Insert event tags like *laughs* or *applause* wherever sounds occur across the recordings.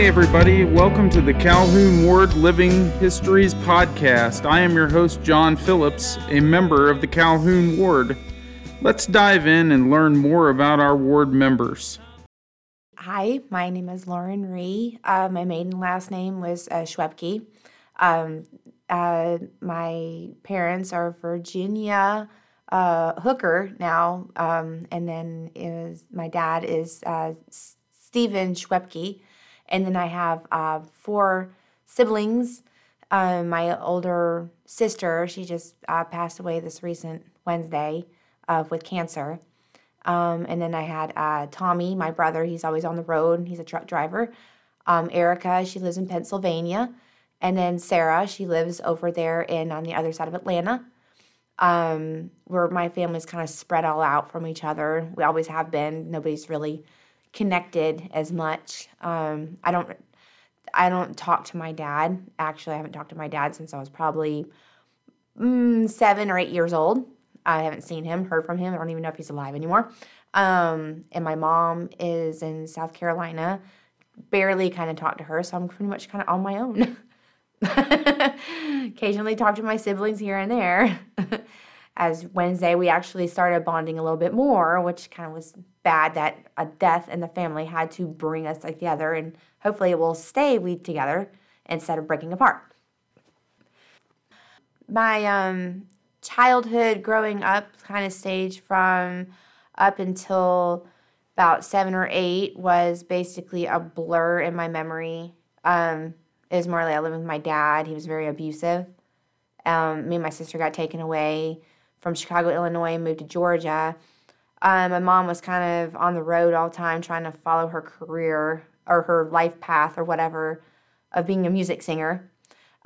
Hey, everybody, welcome to the Calhoun Ward Living Histories Podcast. I am your host, John Phillips, a member of the Calhoun Ward. Let's dive in and learn more about our ward members. Hi, my name is Lauren Re. Uh, my maiden last name was uh, Schwebke. Um, uh, my parents are Virginia uh, Hooker now, um, and then is my dad is uh, Stephen Schwebke. And then I have uh, four siblings. Um, my older sister, she just uh, passed away this recent Wednesday uh, with cancer. Um, and then I had uh, Tommy, my brother. He's always on the road. He's a truck driver. Um, Erica, she lives in Pennsylvania. And then Sarah, she lives over there in on the other side of Atlanta. Um, where my family's kind of spread all out from each other. We always have been. Nobody's really connected as much. Um, I don't I don't talk to my dad. Actually, I haven't talked to my dad since I was probably mm, seven or eight years old. I haven't seen him, heard from him. I don't even know if he's alive anymore. Um, and my mom is in South Carolina. Barely kind of talk to her, so I'm pretty much kind of on my own. *laughs* Occasionally talk to my siblings here and there. *laughs* As Wednesday, we actually started bonding a little bit more, which kind of was bad that a death in the family had to bring us together and hopefully it will stay we together instead of breaking apart. My um, childhood growing up kind of stage from up until about seven or eight was basically a blur in my memory. Um, it was more like i lived with my dad. He was very abusive. Um, me and my sister got taken away from chicago illinois and moved to georgia um, my mom was kind of on the road all the time trying to follow her career or her life path or whatever of being a music singer.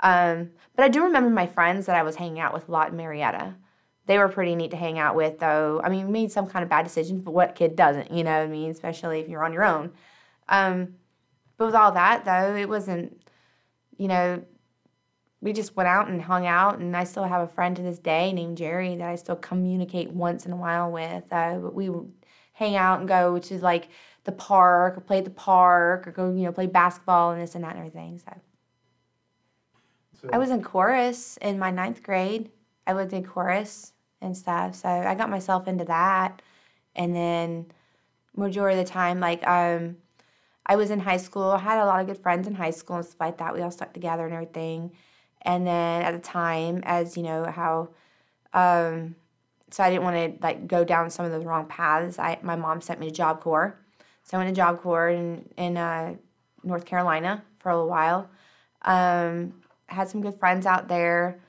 Um, but I do remember my friends that I was hanging out with a lot in Marietta. They were pretty neat to hang out with, though. I mean, made some kind of bad decisions, but what kid doesn't, you know what I mean? Especially if you're on your own. Um, but with all that, though, it wasn't, you know, we just went out and hung out and i still have a friend to this day named jerry that i still communicate once in a while with uh, we would hang out and go to like the park or play at the park or go you know play basketball and this and that and everything so, so i was in chorus in my ninth grade i was in chorus and stuff so i got myself into that and then majority of the time like um I was in high school. I had a lot of good friends in high school and stuff like that. We all stuck together and everything. And then at the time, as you know, how um, so I didn't want to like go down some of those wrong paths. I my mom sent me to Job Corps, so I went to Job Corps in in uh, North Carolina for a little while. Um, had some good friends out there.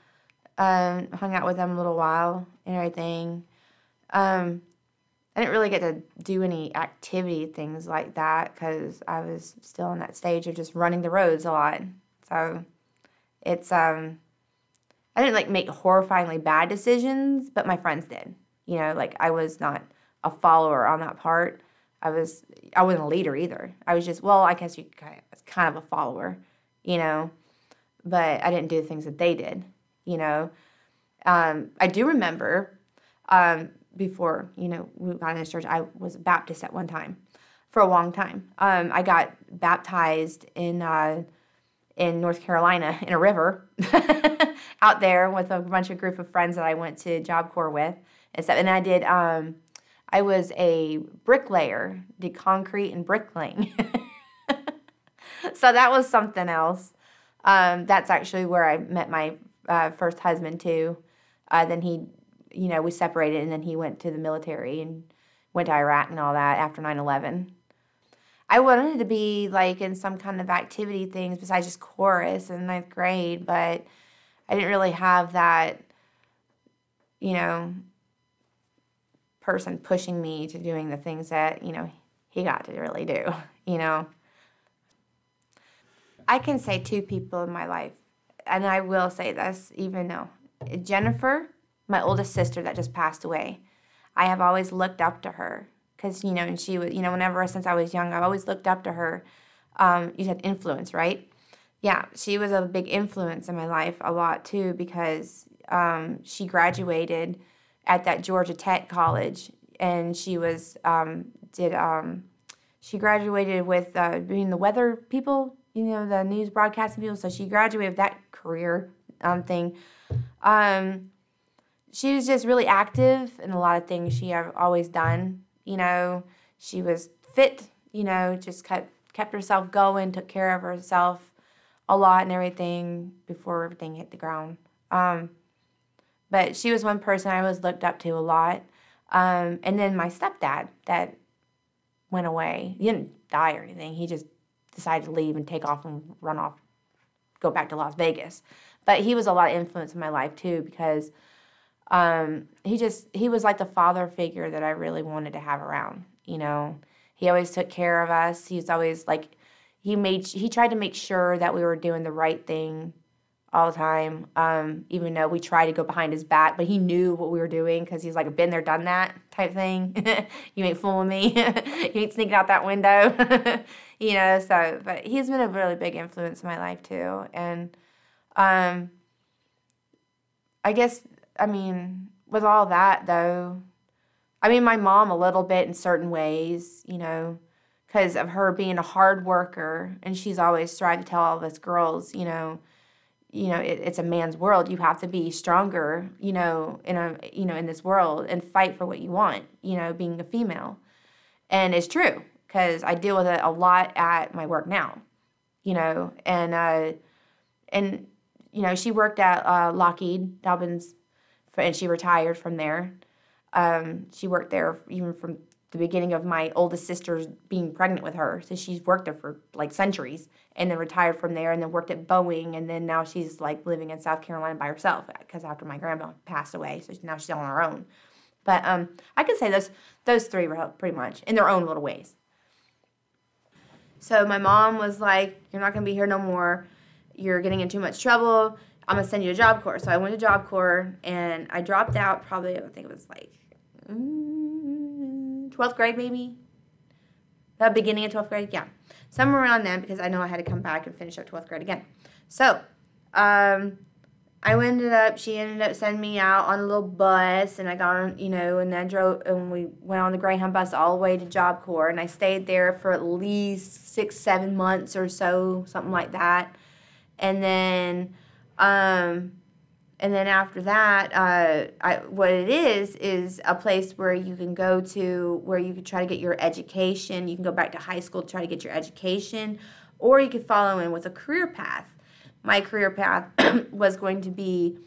Um, hung out with them a little while and everything. Um, I didn't really get to do any activity things like that because I was still in that stage of just running the roads a lot. So it's um I didn't like make horrifyingly bad decisions, but my friends did. You know, like I was not a follower on that part. I was I wasn't a leader either. I was just well, I guess you kind of a follower, you know, but I didn't do the things that they did. You know, um, I do remember um, before you know we got in this church. I was Baptist at one time for a long time. Um, I got baptized in. Uh, in North Carolina in a river *laughs* out there with a bunch of group of friends that I went to Job Corps with and stuff. And I did, um, I was a bricklayer, did concrete and bricklaying. *laughs* so that was something else. Um, that's actually where I met my uh, first husband too. Uh, then he, you know, we separated and then he went to the military and went to Iraq and all that after 9 11. I wanted to be like in some kind of activity things besides just chorus in ninth grade, but I didn't really have that, you know, person pushing me to doing the things that, you know, he got to really do, *laughs* you know. I can say two people in my life, and I will say this even though Jennifer, my oldest sister that just passed away, I have always looked up to her because you know, and she was, you know, whenever since I was young, I've always looked up to her. Um, you said influence, right? Yeah, she was a big influence in my life a lot too because um, she graduated at that Georgia Tech college and she was um, did um, she graduated with uh, being the weather people, you know, the news broadcasting people. So she graduated with that career um, thing. Um, she was just really active in a lot of things she have always done. You know, she was fit. You know, just kept kept herself going, took care of herself a lot and everything before everything hit the ground. Um, but she was one person I was looked up to a lot. Um, and then my stepdad that went away. He didn't die or anything. He just decided to leave and take off and run off, go back to Las Vegas. But he was a lot of influence in my life too because um, he just he was like the father figure that I really wanted to have around. You know, he always took care of us. He's always like he made he tried to make sure that we were doing the right thing all the time. Um, even though we tried to go behind his back, but he knew what we were doing because he's like been there, done that type thing. *laughs* you ain't fooling me. *laughs* you ain't sneaking out that window. *laughs* you know. So, but he's been a really big influence in my life too, and um, I guess I mean with all that though, I mean my mom a little bit in certain ways, you know. Because of her being a hard worker, and she's always tried to tell all of us girls, you know, you know it, it's a man's world you have to be stronger you know in a you know in this world and fight for what you want you know being a female and it's true because i deal with it a lot at my work now you know and uh and you know she worked at uh, lockheed dobbins and she retired from there um, she worked there even from the beginning of my oldest sister's being pregnant with her. So she's worked there for like centuries and then retired from there and then worked at Boeing. And then now she's like living in South Carolina by herself because after my grandma passed away. So now she's on her own. But um, I could say those, those three were pretty much in their own little ways. So my mom was like, You're not going to be here no more. You're getting in too much trouble. I'm to send you to Job Corps. So I went to Job Corps and I dropped out probably, I think it was like. Mm, 12th grade maybe the beginning of 12th grade yeah somewhere around then because i know i had to come back and finish up 12th grade again so um, i ended up she ended up sending me out on a little bus and i got on you know and then drove and we went on the greyhound bus all the way to job corps and i stayed there for at least six seven months or so something like that and then um, and then after that, uh, I, what it is is a place where you can go to where you can try to get your education. You can go back to high school to try to get your education, or you could follow in with a career path. My career path *clears throat* was going to be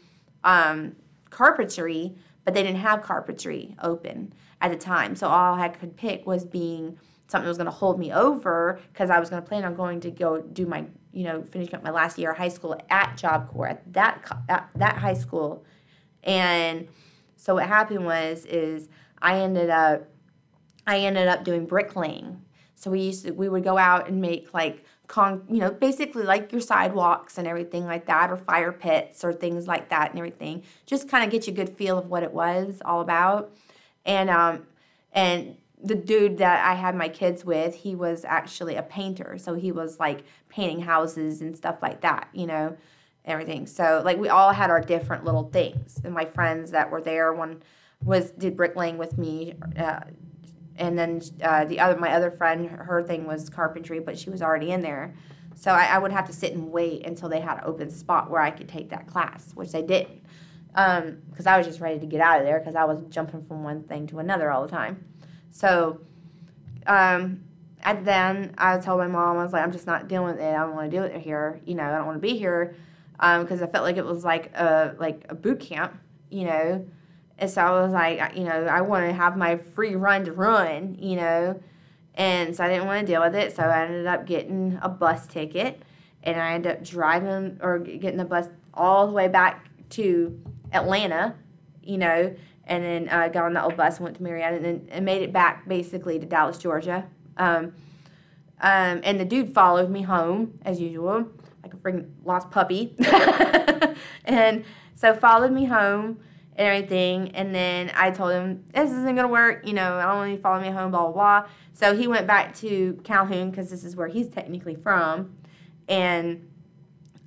um, carpentry, but they didn't have carpentry open at the time. So all I could pick was being something was going to hold me over because I was going to plan on going to go do my you know, finishing up my last year of high school at Job Corps at that at that high school, and so what happened was is I ended up I ended up doing bricklaying. So we used to we would go out and make like con you know basically like your sidewalks and everything like that or fire pits or things like that and everything. Just kind of get you a good feel of what it was all about, and um and the dude that I had my kids with, he was actually a painter. So he was like painting houses and stuff like that, you know, everything. So like we all had our different little things. And my friends that were there, one was did bricklaying with me, uh, and then uh, the other my other friend, her thing was carpentry, but she was already in there. So I, I, would have to sit and wait until they had an open spot where I could take that class, which they didn't, because um, I was just ready to get out of there because I was jumping from one thing to another all the time. So, um, and then I told my mom, I was like, I'm just not dealing with it. I don't want to deal with it here. You know, I don't want to be here because um, I felt like it was like a like a boot camp. You know, and so I was like, you know, I want to have my free run to run. You know, and so I didn't want to deal with it. So I ended up getting a bus ticket, and I ended up driving or getting the bus all the way back to Atlanta. You know, and then uh, got on the old bus, and went to Marietta, and then and made it back basically to Dallas, Georgia. Um, um, and the dude followed me home as usual, like a freaking lost puppy. *laughs* and so followed me home and everything. And then I told him this isn't gonna work. You know, I don't want to follow me home. Blah blah blah. So he went back to Calhoun because this is where he's technically from, and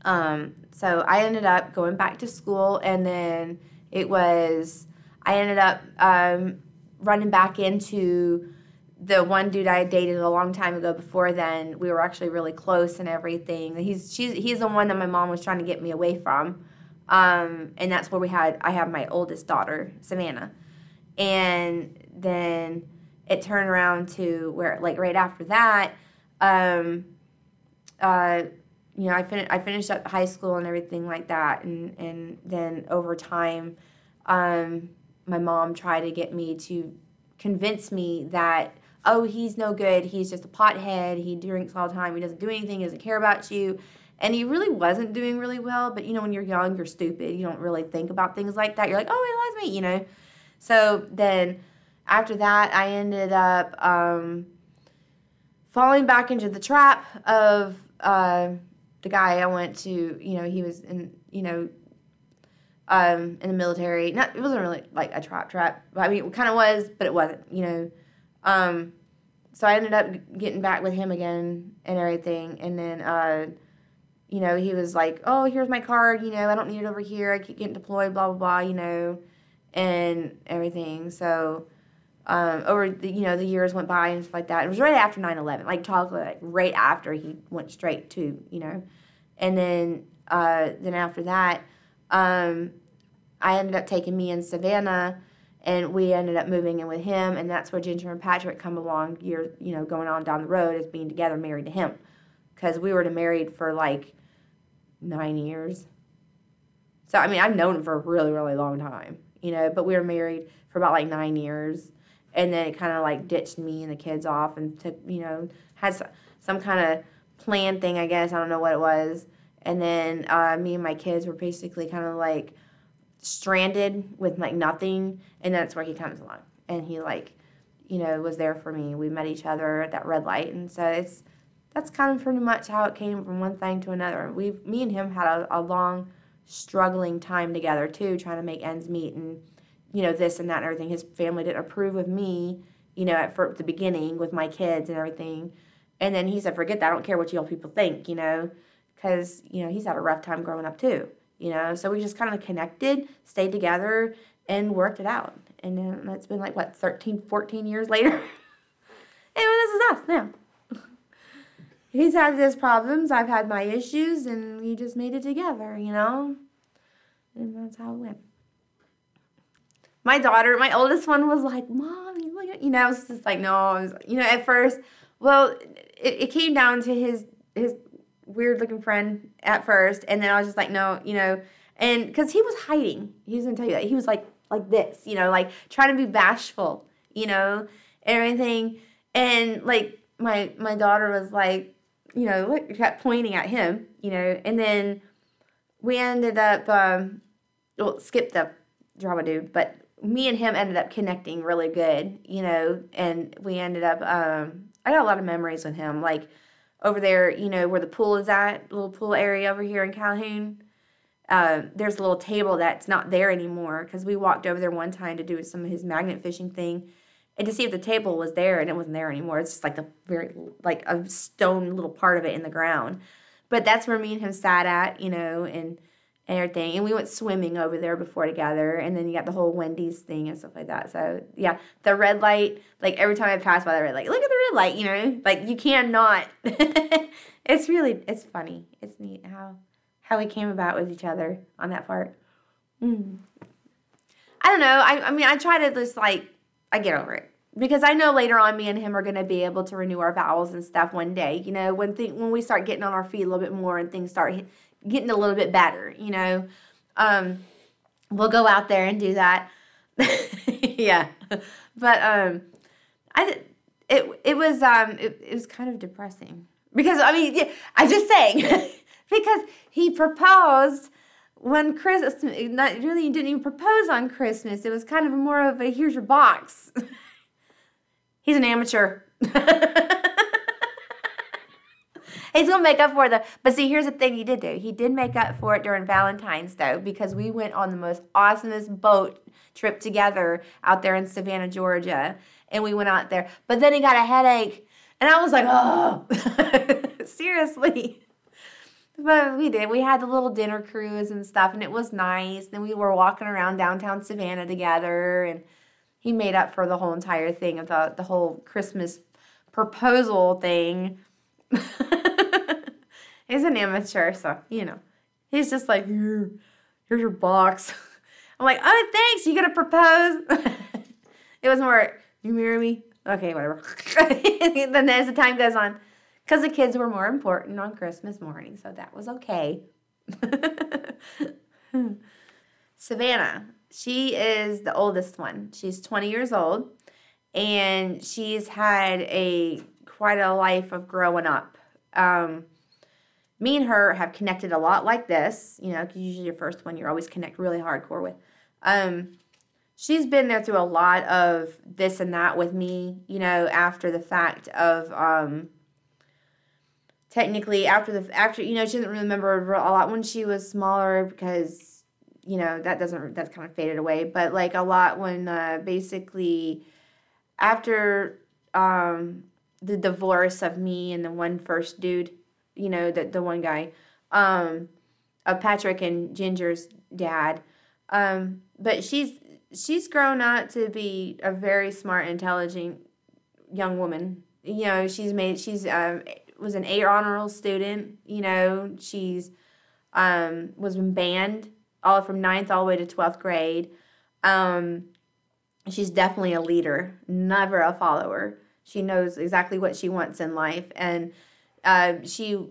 um, so I ended up going back to school, and then it was I ended up um, running back into the one dude I dated a long time ago before then, we were actually really close and everything. He's she's he's the one that my mom was trying to get me away from. Um, and that's where we had I have my oldest daughter, Savannah. And then it turned around to where like right after that, um, uh, you know, I finished I finished up high school and everything like that, and and then over time, um, my mom tried to get me to convince me that oh he's no good, he's just a pothead, he drinks all the time, he doesn't do anything, he doesn't care about you, and he really wasn't doing really well. But you know, when you're young, you're stupid, you don't really think about things like that. You're like oh he loves me, you know. So then after that, I ended up um, falling back into the trap of. Uh, the guy I went to, you know, he was in, you know, um, in the military. Not, it wasn't really like a trap trap. I mean, it kind of was, but it wasn't, you know. Um, so I ended up getting back with him again and everything. And then, uh, you know, he was like, "Oh, here's my card. You know, I don't need it over here. I keep getting deployed. Blah blah blah. You know, and everything." So. Um, over the you know the years went by and stuff like that. It was right after 9-11, like talk like right after he went straight to you know and then uh, then after that, um, I ended up taking me and Savannah, and we ended up moving in with him, and that's where Ginger and Patrick come along. You know, going on down the road as being together, married to him, because we were married for like nine years. So I mean, I've known him for a really, really long time, you know. But we were married for about like nine years, and then it kind of like ditched me and the kids off, and took, you know, had some, some kind of plan thing, I guess. I don't know what it was. And then uh, me and my kids were basically kind of like stranded with like nothing. And that's where he comes along. And he like, you know, was there for me. We met each other at that red light. And so it's, that's kind of pretty much how it came from one thing to another. We, me and him had a, a long, struggling time together too, trying to make ends meet and, you know, this and that and everything. His family didn't approve of me, you know, at the beginning with my kids and everything. And then he said, forget that. I don't care what you all people think, you know, because, you know, he's had a rough time growing up too, you know. So we just kind of connected, stayed together, and worked it out. And then it's been like, what, 13, 14 years later? *laughs* and this is us now. *laughs* he's had his problems, I've had my issues, and we just made it together, you know? And that's how it went. My daughter, my oldest one, was like, Mom, you look at, you know, I was just like, no, I was, you know, at first, well, it, it came down to his his weird looking friend at first, and then I was just like, no, you know, and because he was hiding, he was gonna tell you that he was like like this, you know, like trying to be bashful, you know, and everything, and like my my daughter was like, you know, look, kept pointing at him, you know, and then we ended up, um, well, skip the drama dude, but me and him ended up connecting really good, you know, and we ended up um, I got a lot of memories with him. Like over there, you know, where the pool is at, little pool area over here in Calhoun. Uh, there's a little table that's not there anymore because we walked over there one time to do some of his magnet fishing thing and to see if the table was there and it wasn't there anymore. It's just like the very like a stone little part of it in the ground. But that's where me and him sat at, you know, and and everything. And we went swimming over there before together. And then you got the whole Wendy's thing and stuff like that. So yeah, the red light, like every time I pass by the red light, look at the red light, you know, like you cannot. *laughs* it's really, it's funny. It's neat how, how we came about with each other on that part. Mm. I don't know. I, I mean, I try to just like, I get over it because I know later on me and him are to be able to renew our vows and stuff one day. You know, when th- when we start getting on our feet a little bit more and things start getting a little bit better, you know. Um, we'll go out there and do that. *laughs* yeah, but um, I it it was um it, it was kind of depressing because I mean yeah, I just saying *laughs* because he proposed when Christmas not really didn't even propose on Christmas. It was kind of more of a here's your box. *laughs* He's an amateur. *laughs* He's gonna make up for the. But see, here's the thing he did do. He did make up for it during Valentine's though, because we went on the most awesomest boat trip together out there in Savannah, Georgia, and we went out there. But then he got a headache, and I was like, oh, *laughs* seriously. But we did. We had the little dinner cruise and stuff, and it was nice. Then we were walking around downtown Savannah together, and he made up for the whole entire thing of the the whole Christmas proposal thing. *laughs* he's an amateur, so you know, he's just like here, here's your box. *laughs* I'm like, oh, thanks. You gonna propose? *laughs* it was more, you marry me? Okay, whatever. *laughs* then as the time goes on, because the kids were more important on Christmas morning, so that was okay. Savannah, she is the oldest one. She's 20 years old, and she's had a quite a life of growing up. Um, me and her have connected a lot like this, you know, because usually your first one you're always connect really hardcore with. Um, she's been there through a lot of this and that with me, you know, after the fact of um, technically after the after you know she doesn't remember a lot when she was smaller because you know that doesn't that's kind of faded away, but like a lot when uh, basically after um, the divorce of me and the one first dude, you know, the the one guy, um, of Patrick and Ginger's dad. Um, but she's she's grown up to be a very smart, intelligent young woman. You know, she's made she's um, was an A honor roll student. You know, she's um, was band all from ninth all the way to twelfth grade. Um, she's definitely a leader, never a follower. She knows exactly what she wants in life, and uh, she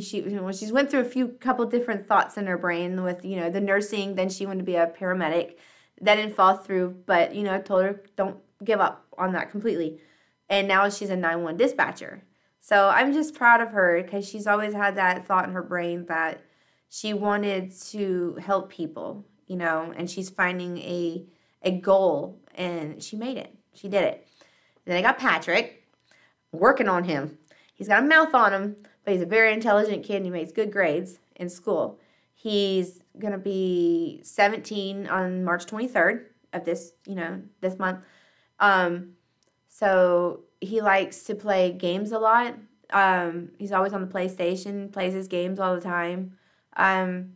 she when she's went through a few couple different thoughts in her brain with you know the nursing. Then she wanted to be a paramedic. That didn't fall through, but you know I told her don't give up on that completely. And now she's a 911 dispatcher. So I'm just proud of her because she's always had that thought in her brain that she wanted to help people, you know, and she's finding a a goal and she made it. She did it. then I got Patrick, working on him. He's got a mouth on him, but he's a very intelligent kid and he makes good grades in school. He's going to be 17 on March 23rd of this, you know, this month. Um, so he likes to play games a lot. Um, he's always on the PlayStation, plays his games all the time. Um,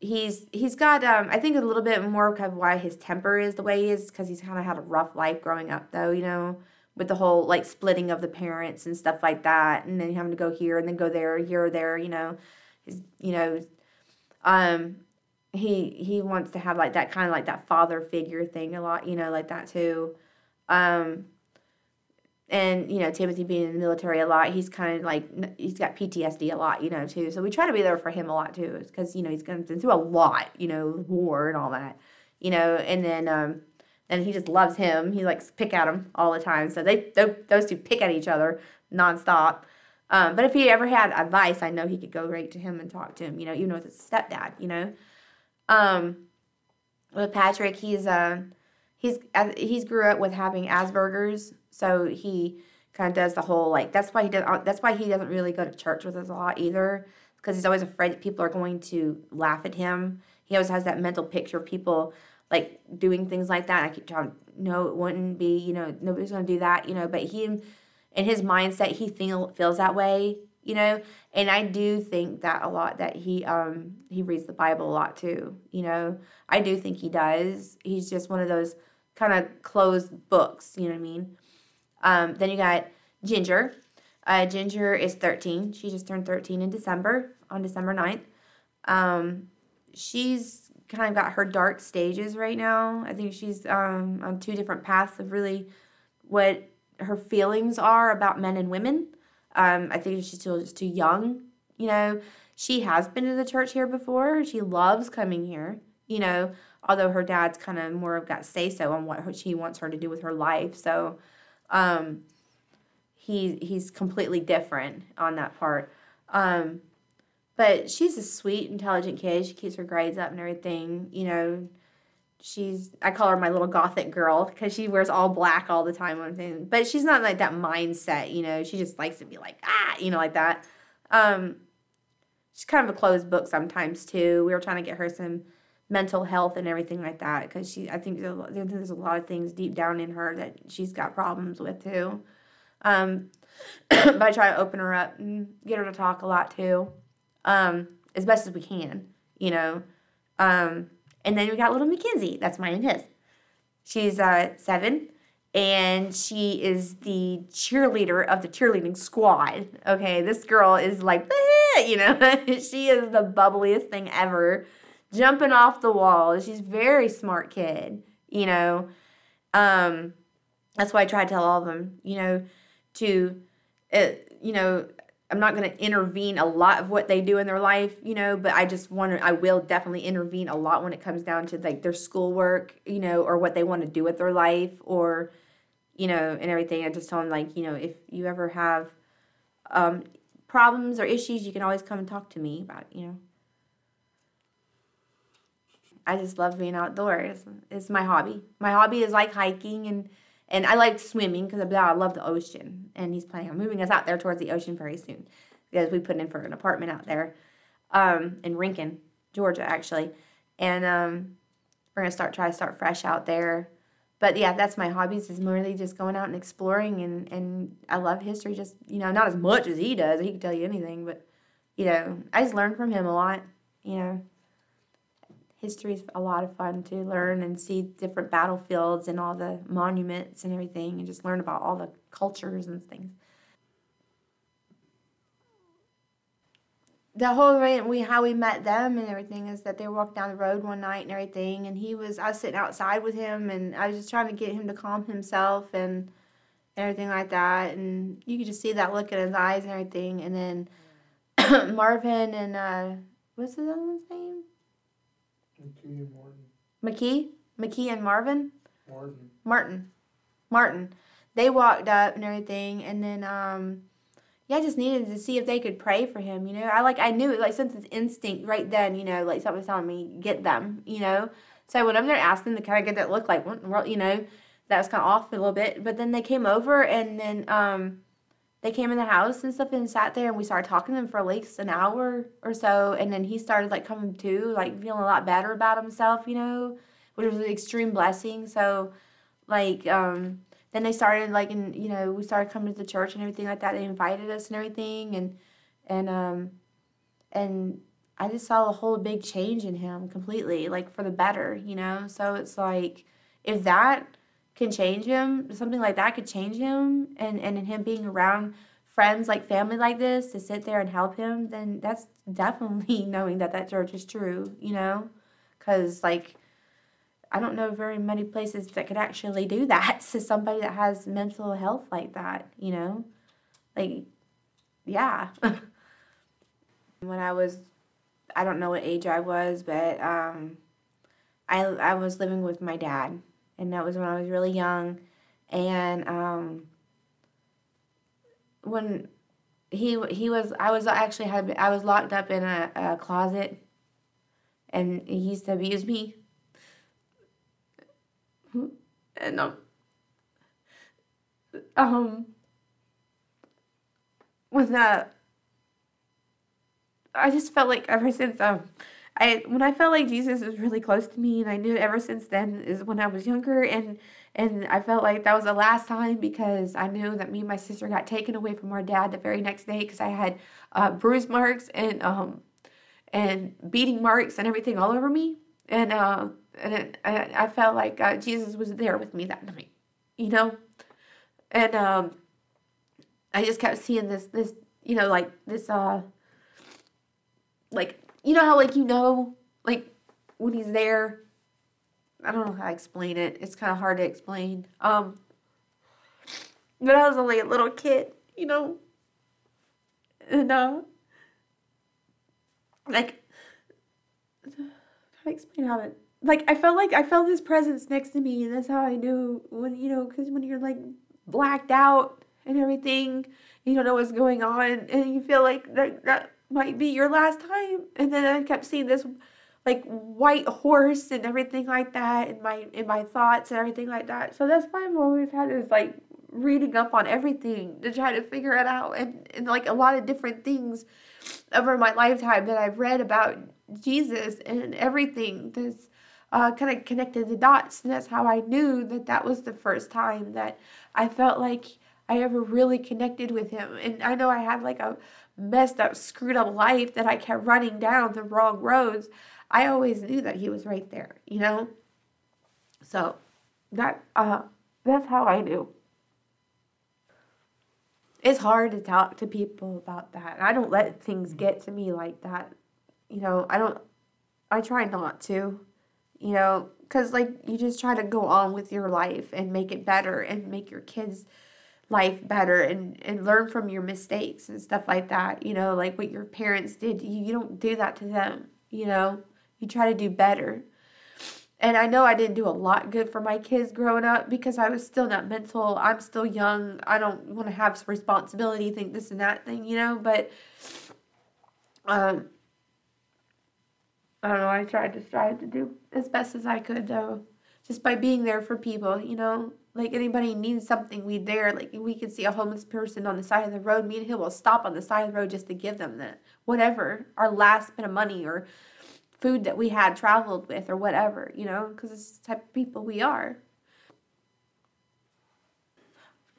he's he's got um, I think a little bit more of why his temper is the way he is because he's kind of had a rough life growing up though, you know with the whole like splitting of the parents and stuff like that and then having to go here and then go there here or there you know his, you know um he he wants to have like that kind of like that father figure thing a lot you know like that too. Um and you know timothy being in the military a lot he's kind of like he's got ptsd a lot you know too. So we try to be there for him a lot too because you know he's going through a lot you know war and all that you know and then um and he just loves him. He likes pick at him all the time. So they those two pick at each other nonstop. Um, but if he ever had advice, I know he could go right to him and talk to him. You know, even with his stepdad. You know, um, with Patrick, he's uh, he's he's grew up with having Asperger's, so he kind of does the whole like that's why he does that's why he doesn't really go to church with us a lot either because he's always afraid that people are going to laugh at him. He always has that mental picture of people like doing things like that. I keep telling no, it wouldn't be, you know, nobody's gonna do that, you know, but he in his mindset he feel feels that way, you know. And I do think that a lot that he um he reads the Bible a lot too, you know. I do think he does. He's just one of those kind of closed books, you know what I mean? Um, then you got Ginger. Uh, Ginger is 13. She just turned 13 in December, on December 9th. Um, she's kind of got her dark stages right now. I think she's um, on two different paths of really what her feelings are about men and women. Um, I think she's still just too young. You know, she has been to the church here before. She loves coming here. You know, although her dad's kind of more of got say so on what she wants her to do with her life. So, um, he he's completely different on that part. Um, but she's a sweet, intelligent kid. She keeps her grades up and everything. You know, she's I call her my little gothic girl because she wears all black all the time thing. But she's not like that mindset. You know, she just likes to be like ah, you know, like that. Um, she's kind of a closed book sometimes too. We were trying to get her some mental health and everything like that because she I think there's a lot of things deep down in her that she's got problems with too. Um, *coughs* but I try to open her up and get her to talk a lot too um, as best as we can, you know. Um, and then we got little Mackenzie. That's mine and his. She's uh, seven, and she is the cheerleader of the cheerleading squad. Okay, this girl is like, you know, *laughs* she is the bubbliest thing ever, jumping off the wall. She's very smart kid, you know. Um, that's why I try to tell all of them, you know, to, uh, you know, I'm not going to intervene a lot of what they do in their life, you know, but I just want to, I will definitely intervene a lot when it comes down to like their schoolwork, you know, or what they want to do with their life or, you know, and everything. I just tell them, like, you know, if you ever have um, problems or issues, you can always come and talk to me about, you know. I just love being outdoors. It's my hobby. My hobby is like hiking and and I like swimming because I love the ocean. And he's planning on moving us out there towards the ocean very soon because we put in for an apartment out there um, in Rincon, Georgia, actually. And um, we're gonna start try to start fresh out there. But yeah, that's my hobbies is really just going out and exploring and and I love history. Just you know, not as much as he does. He can tell you anything, but you know, I just learn from him a lot. You know history is a lot of fun to learn and see different battlefields and all the monuments and everything and just learn about all the cultures and things. The whole way we how we met them and everything is that they walked down the road one night and everything and he was I was sitting outside with him and I was just trying to get him to calm himself and everything like that and you could just see that look in his eyes and everything and then *clears throat* Marvin and uh what's the other one's name? McKee and Martin. McKee? McKee and Marvin? Martin. Martin. Martin. They walked up and everything, and then um, yeah, I just needed to see if they could pray for him. You know, I like I knew it like since it's instinct right then. You know, like something was telling me get them. You know, so I went over there asked them to kind of get that look like what you know that was kind of off a little bit. But then they came over and then um, they came in the house and stuff and sat there and we started talking to him for at least an hour or so. And then he started like coming to like feeling a lot better about himself you know which was an extreme blessing. So like um then they started like and you know we started coming to the church and everything like that. They invited us and everything. And and um and i just saw a whole big change in him completely like for the better you know? So it's like if that can change him, something like that could change him, and and him being around friends like family like this to sit there and help him, then that's definitely *laughs* knowing that that church is true, you know, because like I don't know very many places that could actually do that *laughs* to somebody that has mental health like that, you know, like yeah. *laughs* when I was, I don't know what age I was, but um, I I was living with my dad and that was when I was really young. And um, when he he was, I was actually had I was locked up in a, a closet, and he used to abuse me. And um, um when that I just felt like ever since um I when I felt like Jesus was really close to me, and I knew ever since then is when I was younger, and and I felt like that was the last time because I knew that me and my sister got taken away from our dad the very next day because I had uh, bruise marks and um and beating marks and everything all over me, and uh and it, I felt like uh, Jesus was there with me that night, you know, and um I just kept seeing this this you know like this uh like you know how like you know like when he's there? I don't know how to explain it. It's kind of hard to explain. Um but i was only a little kid you know? And uh like how to explain how it like i felt like i felt his presence next to me and that's how i knew when you know because when you're like blacked out and everything you don't know what's going on and you feel like that, that might be your last time. And then I kept seeing this like white horse and everything like that in my in my thoughts and everything like that. So that's why I've always had this like reading up on everything to try to figure it out and, and like a lot of different things over my lifetime that I've read about Jesus and everything that's uh, kind of connected the dots. And that's how I knew that that was the first time that I felt like I ever really connected with him. And I know I had like a messed up, screwed up life that I kept running down the wrong roads, I always knew that he was right there, you know? So that uh that's how I do. It's hard to talk to people about that. I don't let things get to me like that. You know, I don't I try not to. You know, cuz like you just try to go on with your life and make it better and make your kids life better and and learn from your mistakes and stuff like that you know like what your parents did you, you don't do that to them you know you try to do better and I know I didn't do a lot good for my kids growing up because I was still not mental. I'm still young. I don't want to have responsibility, think this and that thing, you know. But um, I don't know. I tried to strive to do as best as I could, though, just by being there for people, you know. Like anybody needs something, we there. Like we can see a homeless person on the side of the road. Me and him will stop on the side of the road just to give them the whatever our last bit of money or food that we had traveled with or whatever, you know, because it's the type of people we are.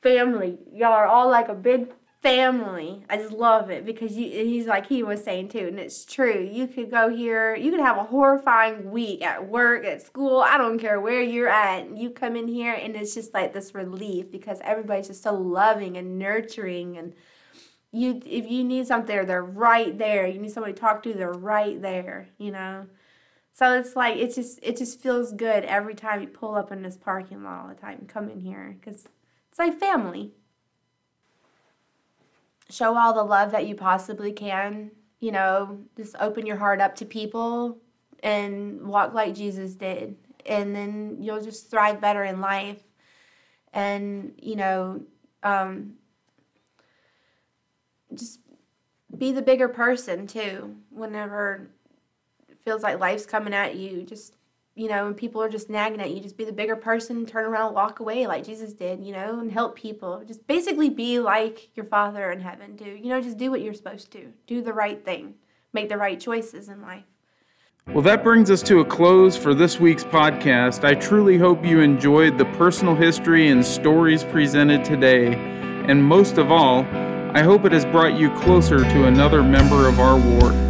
Family. Y'all are all like a big family. I just love it because you, he's like he was saying too, and it's true. You could go here, you could have a horrifying week at work, at school, I don't care where you're at. You come in here and it's just like this relief because everybody's just so loving and nurturing and you if you need something they're right there you need somebody to talk to they're right there you know so it's like it just it just feels good every time you pull up in this parking lot all the time and come in here because it's like family show all the love that you possibly can you know just open your heart up to people and walk like jesus did. And then you'll just thrive better in life. And you know um, just be the bigger person too whenever it feels like life's coming at you. Just you know when people are just nagging at you just be the bigger person turn around walk away like jesus did you know and help people just basically be like your father in heaven do you know just do what you're supposed to do the right thing make the right choices in life well, that brings us to a close for this week's podcast. I truly hope you enjoyed the personal history and stories presented today. And most of all, I hope it has brought you closer to another member of our ward.